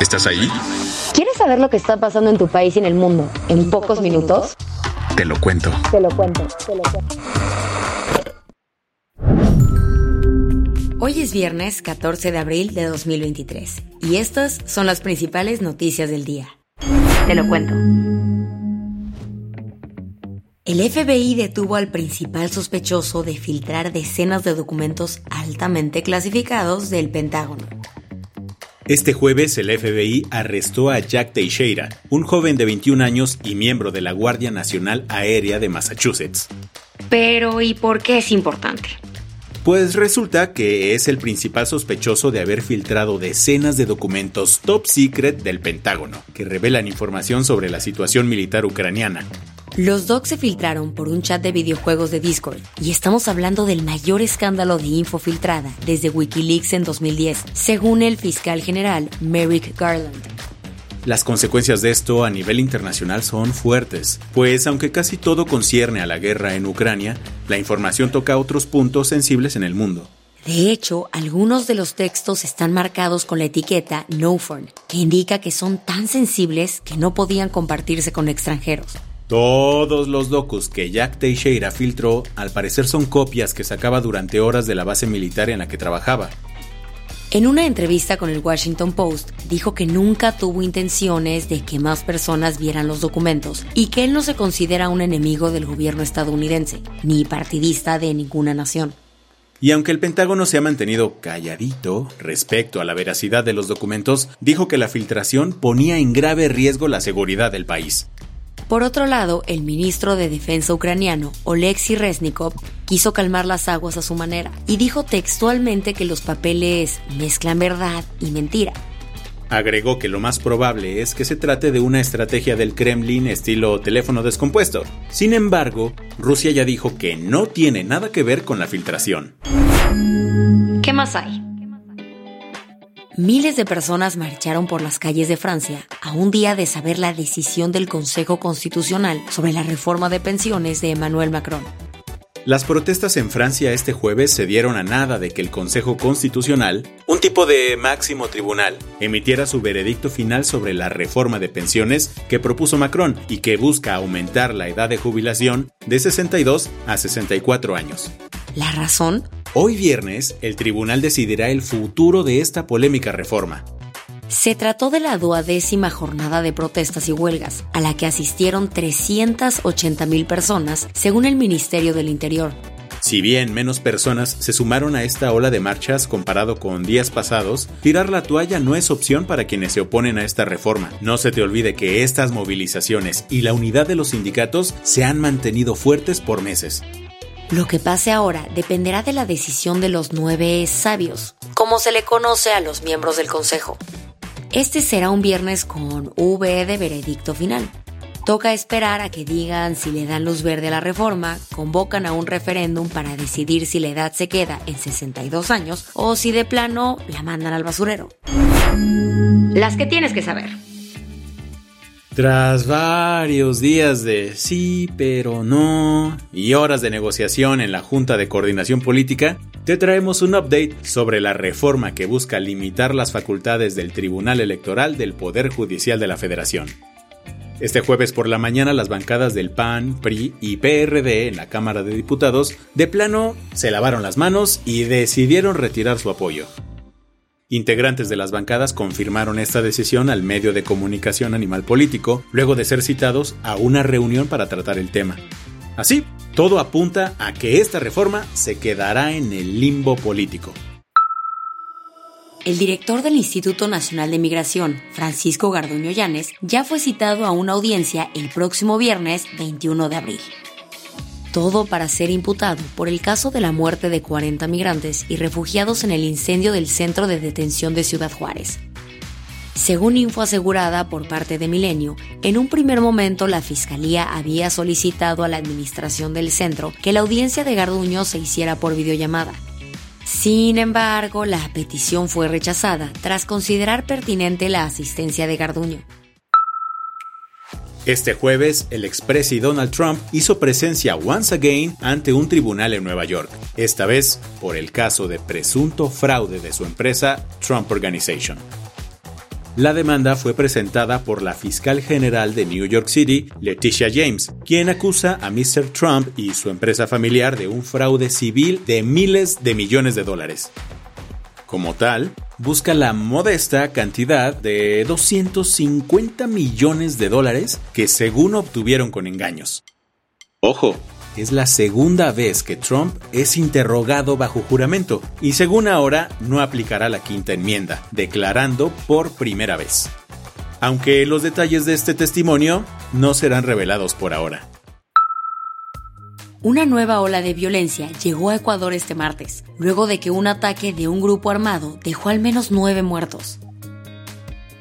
¿Estás ahí? ¿Quieres saber lo que está pasando en tu país y en el mundo en pocos minutos? Te lo cuento. Te lo cuento, te lo cuento. Hoy es viernes 14 de abril de 2023 y estas son las principales noticias del día. Te lo cuento. El FBI detuvo al principal sospechoso de filtrar decenas de documentos altamente clasificados del Pentágono. Este jueves el FBI arrestó a Jack Teixeira, un joven de 21 años y miembro de la Guardia Nacional Aérea de Massachusetts. Pero, ¿y por qué es importante? Pues resulta que es el principal sospechoso de haber filtrado decenas de documentos top secret del Pentágono, que revelan información sobre la situación militar ucraniana. Los docs se filtraron por un chat de videojuegos de Discord y estamos hablando del mayor escándalo de info filtrada desde Wikileaks en 2010, según el fiscal general Merrick Garland. Las consecuencias de esto a nivel internacional son fuertes, pues aunque casi todo concierne a la guerra en Ucrania, la información toca otros puntos sensibles en el mundo. De hecho, algunos de los textos están marcados con la etiqueta No que indica que son tan sensibles que no podían compartirse con extranjeros. Todos los docus que Jack Teixeira filtró al parecer son copias que sacaba durante horas de la base militar en la que trabajaba. En una entrevista con el Washington Post, dijo que nunca tuvo intenciones de que más personas vieran los documentos y que él no se considera un enemigo del gobierno estadounidense, ni partidista de ninguna nación. Y aunque el Pentágono se ha mantenido calladito respecto a la veracidad de los documentos, dijo que la filtración ponía en grave riesgo la seguridad del país. Por otro lado, el ministro de Defensa ucraniano, Oleksiy Reznikov, quiso calmar las aguas a su manera y dijo textualmente que los papeles mezclan verdad y mentira. Agregó que lo más probable es que se trate de una estrategia del Kremlin estilo teléfono descompuesto. Sin embargo, Rusia ya dijo que no tiene nada que ver con la filtración. ¿Qué más hay? Miles de personas marcharon por las calles de Francia a un día de saber la decisión del Consejo Constitucional sobre la reforma de pensiones de Emmanuel Macron. Las protestas en Francia este jueves se dieron a nada de que el Consejo Constitucional, un tipo de máximo tribunal, emitiera su veredicto final sobre la reforma de pensiones que propuso Macron y que busca aumentar la edad de jubilación de 62 a 64 años. ¿La razón? Hoy viernes, el tribunal decidirá el futuro de esta polémica reforma. Se trató de la duodécima jornada de protestas y huelgas, a la que asistieron 380.000 personas, según el Ministerio del Interior. Si bien menos personas se sumaron a esta ola de marchas comparado con días pasados, tirar la toalla no es opción para quienes se oponen a esta reforma. No se te olvide que estas movilizaciones y la unidad de los sindicatos se han mantenido fuertes por meses. Lo que pase ahora dependerá de la decisión de los nueve sabios, como se le conoce a los miembros del Consejo. Este será un viernes con V de veredicto final. Toca esperar a que digan si le dan luz verde a la reforma, convocan a un referéndum para decidir si la edad se queda en 62 años o si de plano la mandan al basurero. Las que tienes que saber. Tras varios días de sí, pero no, y horas de negociación en la Junta de Coordinación Política, te traemos un update sobre la reforma que busca limitar las facultades del Tribunal Electoral del Poder Judicial de la Federación. Este jueves por la mañana las bancadas del PAN, PRI y PRD en la Cámara de Diputados de plano se lavaron las manos y decidieron retirar su apoyo. Integrantes de las bancadas confirmaron esta decisión al medio de comunicación Animal Político luego de ser citados a una reunión para tratar el tema. Así, todo apunta a que esta reforma se quedará en el limbo político. el director del Instituto Nacional de Migración, Francisco Garduño Llanes, ya fue citado a una audiencia el próximo viernes 21 de abril. Todo para ser imputado por el caso de la muerte de 40 migrantes y refugiados en el incendio del centro de detención de Ciudad Juárez. Según info asegurada por parte de Milenio, en un primer momento la Fiscalía había solicitado a la administración del centro que la audiencia de Garduño se hiciera por videollamada. Sin embargo, la petición fue rechazada tras considerar pertinente la asistencia de Garduño. Este jueves, el expresi Donald Trump hizo presencia once again ante un tribunal en Nueva York, esta vez por el caso de presunto fraude de su empresa Trump Organization. La demanda fue presentada por la fiscal general de New York City, Leticia James, quien acusa a Mr. Trump y su empresa familiar de un fraude civil de miles de millones de dólares. Como tal, busca la modesta cantidad de 250 millones de dólares que según obtuvieron con engaños. Ojo, es la segunda vez que Trump es interrogado bajo juramento y según ahora no aplicará la quinta enmienda, declarando por primera vez. Aunque los detalles de este testimonio no serán revelados por ahora. Una nueva ola de violencia llegó a Ecuador este martes, luego de que un ataque de un grupo armado dejó al menos nueve muertos.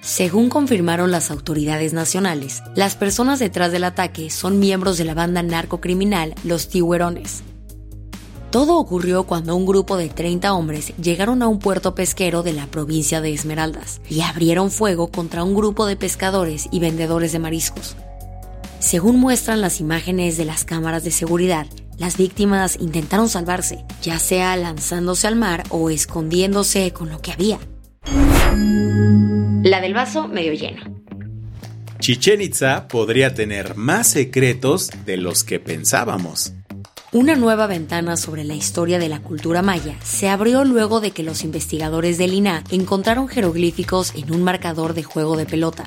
Según confirmaron las autoridades nacionales, las personas detrás del ataque son miembros de la banda narcocriminal Los Tiburones. Todo ocurrió cuando un grupo de 30 hombres llegaron a un puerto pesquero de la provincia de Esmeraldas y abrieron fuego contra un grupo de pescadores y vendedores de mariscos. Según muestran las imágenes de las cámaras de seguridad, las víctimas intentaron salvarse, ya sea lanzándose al mar o escondiéndose con lo que había. La del vaso medio lleno. Chichen Itza podría tener más secretos de los que pensábamos. Una nueva ventana sobre la historia de la cultura maya se abrió luego de que los investigadores del INA encontraron jeroglíficos en un marcador de juego de pelota.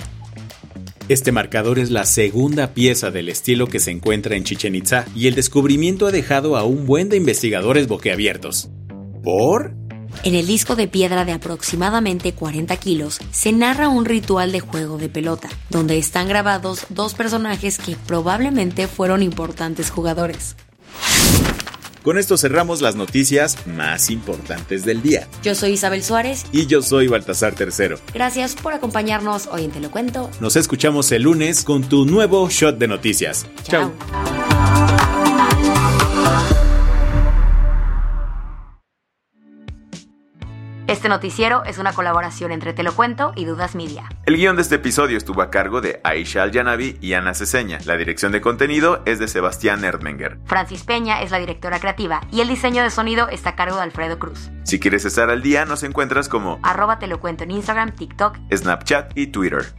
Este marcador es la segunda pieza del estilo que se encuentra en Chichen Itza y el descubrimiento ha dejado a un buen de investigadores boquiabiertos. ¿Por? En el disco de piedra de aproximadamente 40 kilos se narra un ritual de juego de pelota, donde están grabados dos personajes que probablemente fueron importantes jugadores. Con esto cerramos las noticias más importantes del día. Yo soy Isabel Suárez. Y yo soy Baltasar Tercero. Gracias por acompañarnos hoy en Te lo cuento. Nos escuchamos el lunes con tu nuevo shot de noticias. Chao. Este noticiero es una colaboración entre Te lo cuento y Dudas Media. El guion de este episodio estuvo a cargo de Aisha Al-Yanabi y Ana Ceseña. La dirección de contenido es de Sebastián Erdmenger. Francis Peña es la directora creativa y el diseño de sonido está a cargo de Alfredo Cruz. Si quieres estar al día, nos encuentras como arroba Te lo cuento en Instagram, TikTok, Snapchat y Twitter.